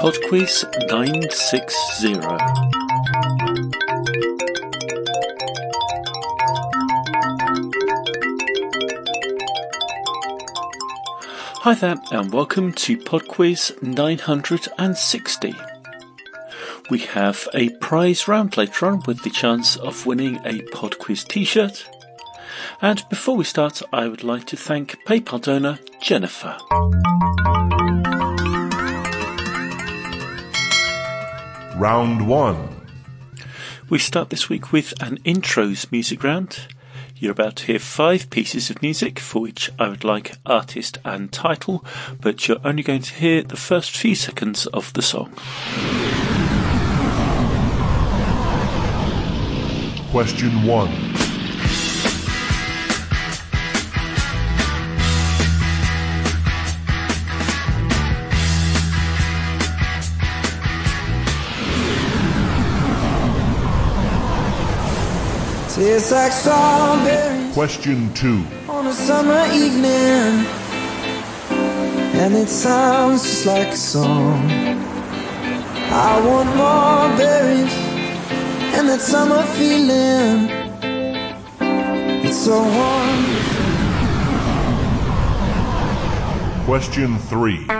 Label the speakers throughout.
Speaker 1: PodQuiz 960. Hi there, and welcome to PodQuiz 960. We have a prize round later on with the chance of winning a PodQuiz t shirt. And before we start, I would like to thank PayPal donor Jennifer.
Speaker 2: Round 1.
Speaker 1: We start this week with an intros music round. You're about to hear five pieces of music for which I would like artist and title, but you're only going to hear the first few seconds of the song.
Speaker 2: Question 1.
Speaker 3: Tastes like strawberries
Speaker 2: Question 2.
Speaker 3: on a summer evening, and it sounds just like a song. I want more berries and that summer feeling. It's so wonderful.
Speaker 2: Question 3.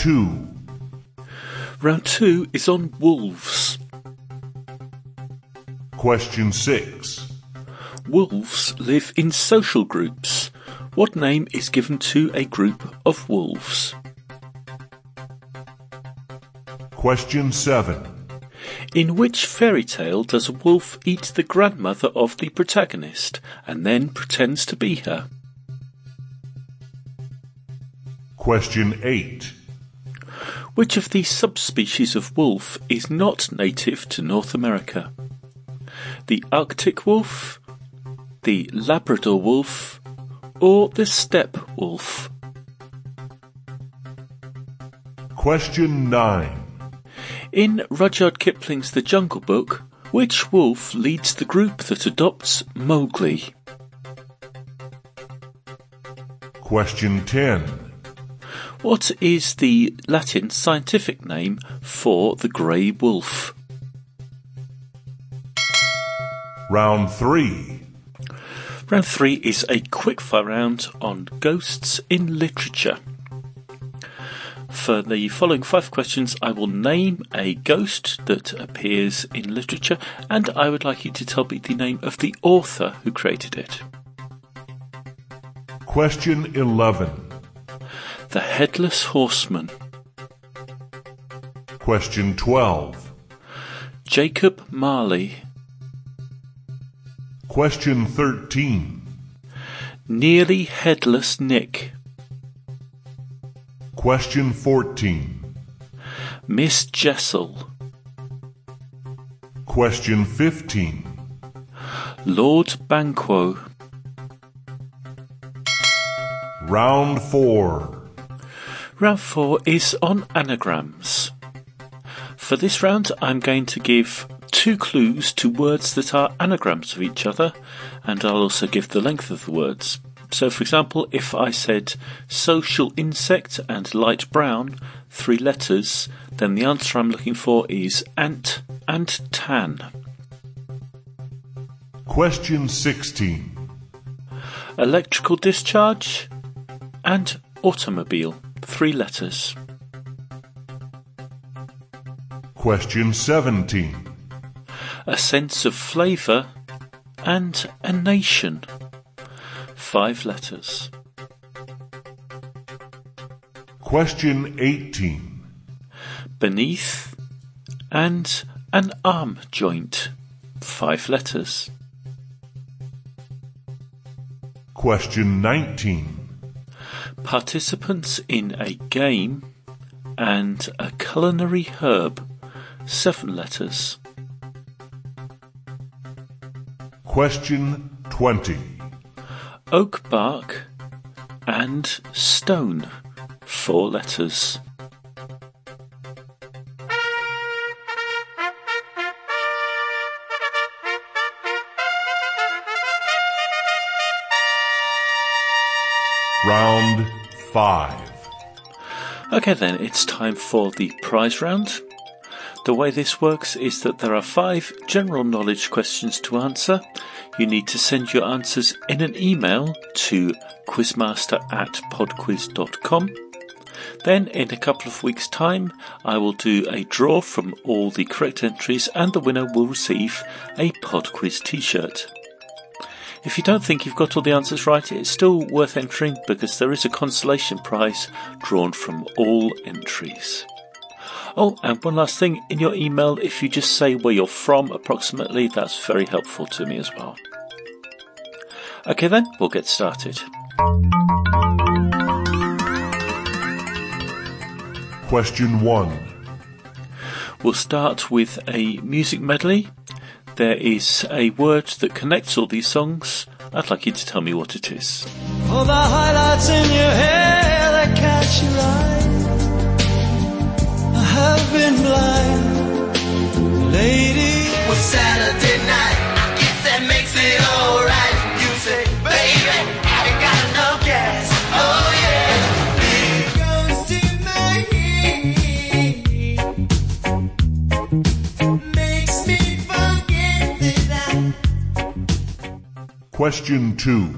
Speaker 2: Round 2.
Speaker 1: Round two is on wolves.
Speaker 2: Question 6.
Speaker 1: Wolves live in social groups. What name is given to a group of wolves?
Speaker 2: Question 7.
Speaker 1: In which fairy tale does a wolf eat the grandmother of the protagonist and then pretends to be her?
Speaker 2: Question 8.
Speaker 1: Which of these subspecies of wolf is not native to North America? The Arctic wolf, the Labrador wolf, or the steppe wolf?
Speaker 2: Question 9.
Speaker 1: In Rudyard Kipling's The Jungle Book, which wolf leads the group that adopts Mowgli?
Speaker 2: Question 10.
Speaker 1: What is the Latin scientific name for the grey wolf?
Speaker 2: Round 3.
Speaker 1: Round three is a quickfire round on ghosts in literature. For the following five questions, I will name a ghost that appears in literature, and I would like you to tell me the name of the author who created it.
Speaker 2: Question 11.
Speaker 1: The Headless Horseman,
Speaker 2: Question 12.
Speaker 1: Jacob Marley,
Speaker 2: Question 13.
Speaker 1: Nearly Headless Nick,
Speaker 2: Question 14.
Speaker 1: Miss Jessel,
Speaker 2: Question 15.
Speaker 1: Lord Banquo,
Speaker 2: Round 4.
Speaker 1: Round four is on anagrams. For this round, I'm going to give two clues to words that are anagrams of each other, and I'll also give the length of the words. So, for example, if I said social insect and light brown, three letters, then the answer I'm looking for is ant and tan.
Speaker 2: Question 16.
Speaker 1: Electrical discharge and automobile, three letters.
Speaker 2: Question 17.
Speaker 1: A sense of flavour and a nation. Five letters.
Speaker 2: Question 18.
Speaker 1: Beneath and an arm joint. Five letters.
Speaker 2: Question 19.
Speaker 1: Participants in a game and a culinary herb. Seven letters.
Speaker 2: Question 20.
Speaker 1: Oak bark and stone. Four letters.
Speaker 2: 5.
Speaker 1: Okay, then it's time for the prize round. The way this works is that there are five general knowledge questions to answer. You need to send your answers in an email to quizmaster at podquiz.com. Then, in a couple of weeks' time, I will do a draw from all the correct entries, and the winner will receive a PodQuiz t shirt. If you don't think you've got all the answers right, it's still worth entering because there is a consolation prize drawn from all entries. Oh, and one last thing in your email, if you just say where you're from approximately, that's very helpful to me as well. Okay, then, we'll get started.
Speaker 2: Question 1.
Speaker 1: We'll start with a music medley. There is a word that connects all these songs. I'd like you to tell me what it is.
Speaker 3: For the highlights in your hair that catch your eye. I have been blind, lady.
Speaker 4: was Saturday
Speaker 2: Question 2.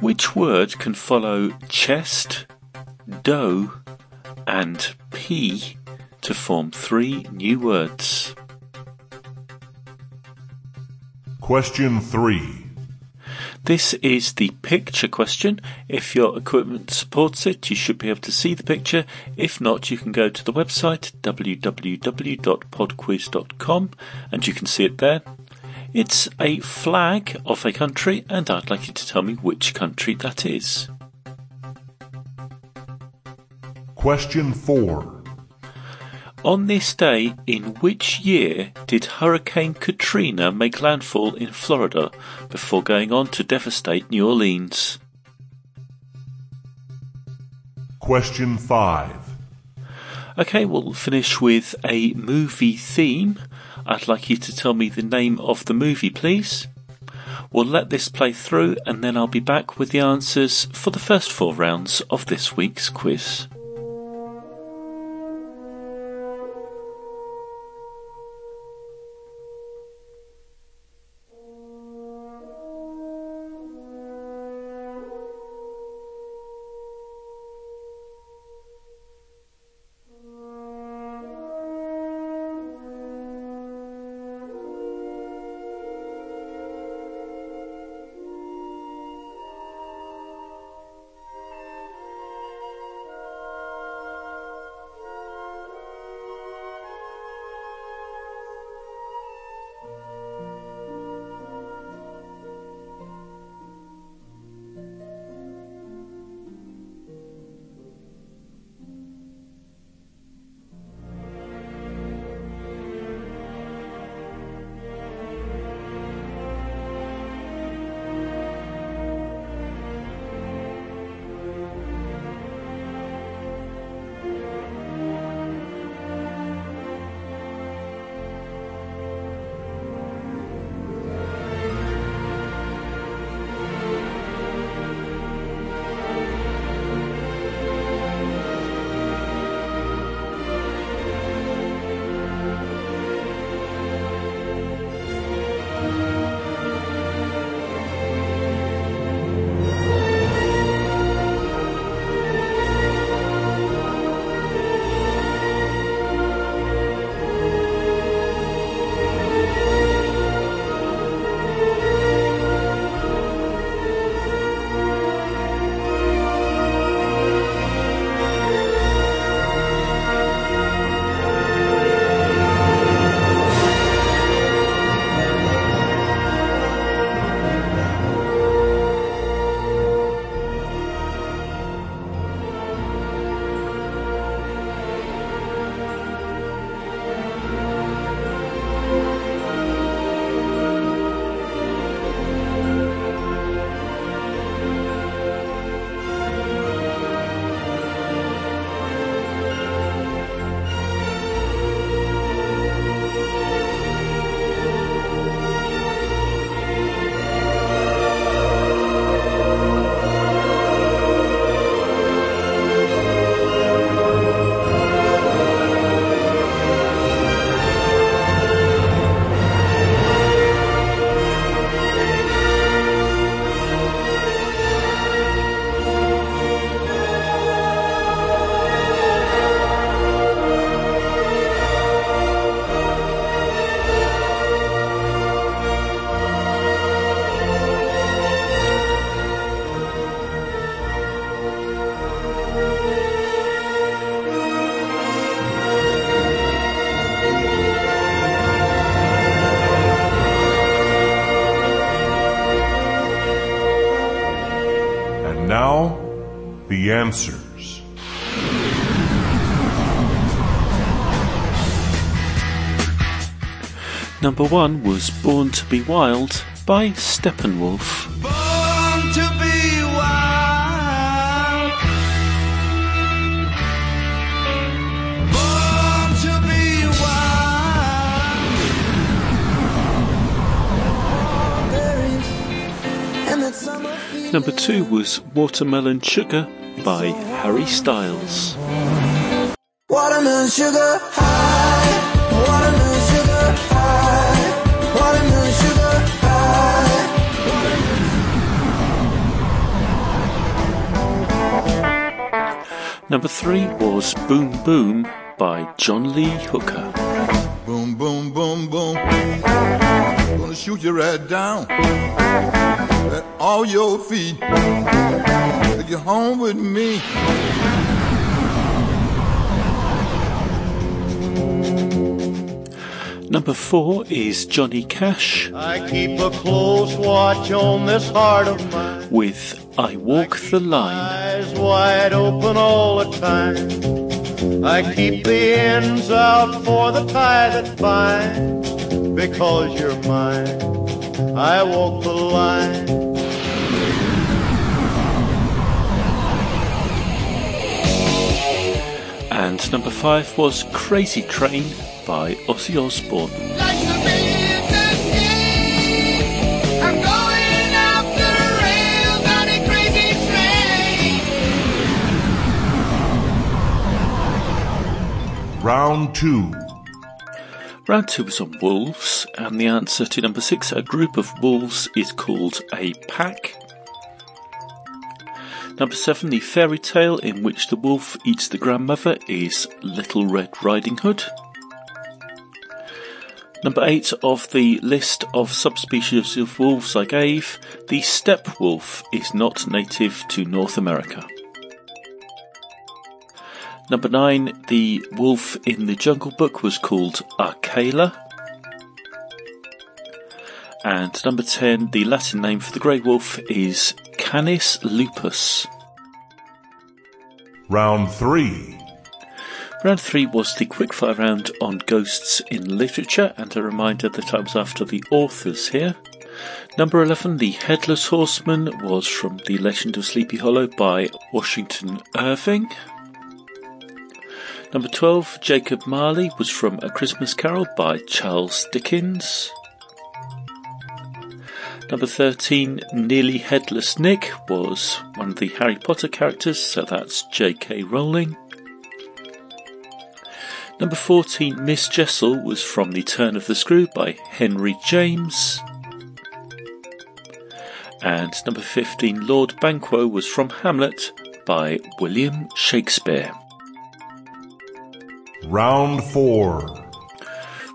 Speaker 1: Which word can follow chest, dough, and pea to form three new words?
Speaker 2: Question 3.
Speaker 1: This is the picture question. If your equipment supports it, you should be able to see the picture. If not, you can go to the website www.podquiz.com and you can see it there. It's a flag of a country, and I'd like you to tell me which country that is.
Speaker 2: Question 4.
Speaker 1: On this day, in which year did Hurricane Katrina make landfall in Florida before going on to devastate New Orleans?
Speaker 2: Question 5.
Speaker 1: Okay, we'll finish with a movie theme. I'd like you to tell me the name of the movie, please. We'll let this play through and then I'll be back with the answers for the first four rounds of this week's quiz.
Speaker 2: Answers.
Speaker 1: Number one was Born to Be Wild by Steppenwolf. Number two was Watermelon Sugar by Harry Styles.
Speaker 3: Watermelon sugar high. Watermelon sugar high. Watermelon sugar high.
Speaker 1: Number three was Boom Boom by John Lee Hooker.
Speaker 5: Boom, boom, boom, boom. Gonna shoot you right down at all your feet. Take you home with me.
Speaker 1: Number four is Johnny Cash
Speaker 6: I keep a close watch on this heart of mine.
Speaker 1: with I Walk the Line.
Speaker 6: Eyes wide open all the time. I keep the ends out for the tie that binds. Because you're mine, I walk the line.
Speaker 1: And number five was Crazy Train by Ozzy Osbourne.
Speaker 2: Round 2.
Speaker 1: Round two was on wolves, and the answer to number six, a group of wolves, is called a pack. Number seven, the fairy tale in which the wolf eats the grandmother is Little Red Riding Hood. Number eight of the list of subspecies of wolves I gave, the steppe wolf is not native to North America. Number nine, the wolf in the Jungle Book was called Akela. And number ten, the Latin name for the grey wolf is Canis lupus.
Speaker 2: Round 3.
Speaker 1: Round three was the quickfire round on ghosts in literature, and a reminder that I was after the authors here. Number 11, The Headless Horseman, was from The Legend of Sleepy Hollow by Washington Irving. Number 12, Jacob Marley, was from A Christmas Carol by Charles Dickens. Number 13, Nearly Headless Nick, was one of the Harry Potter characters, so that's J.K. Rowling. Number 14, Miss Jessel, was from The Turn of the Screw by Henry James. And number 15, Lord Banquo, was from Hamlet by William Shakespeare.
Speaker 2: Round 4.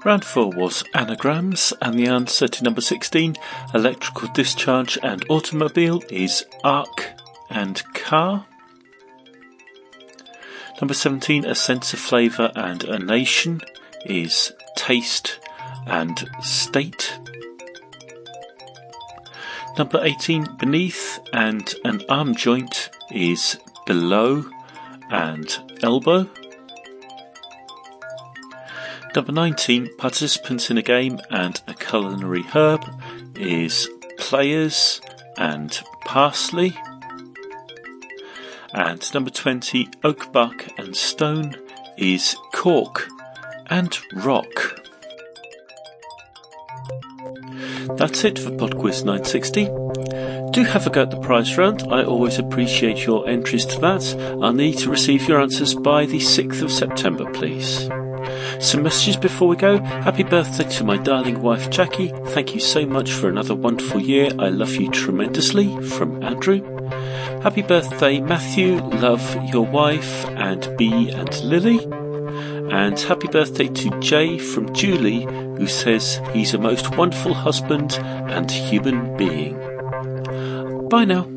Speaker 1: Round 4 was anagrams, and the answer to number 16, electrical discharge and automobile, is arc and car. Number 17, a sense of flavour and a nation, is taste and state. Number 18, beneath and an arm joint, is below and elbow. Number 19, participants in a game and a culinary herb is players and parsley. And number 20, oak bark and stone is cork and rock. That's it for Pod Quiz 960. Do have a go at the prize round. I always appreciate your entries to that. I'll need to receive your answers by the 6th of September, please. Some messages before we go. Happy birthday to my darling wife Jackie. Thank you so much for another wonderful year. I love you tremendously. From Andrew. Happy birthday, Matthew. Love your wife and Bee and Lily. And happy birthday to Jay from Julie, who says he's a most wonderful husband and human being. Bye now.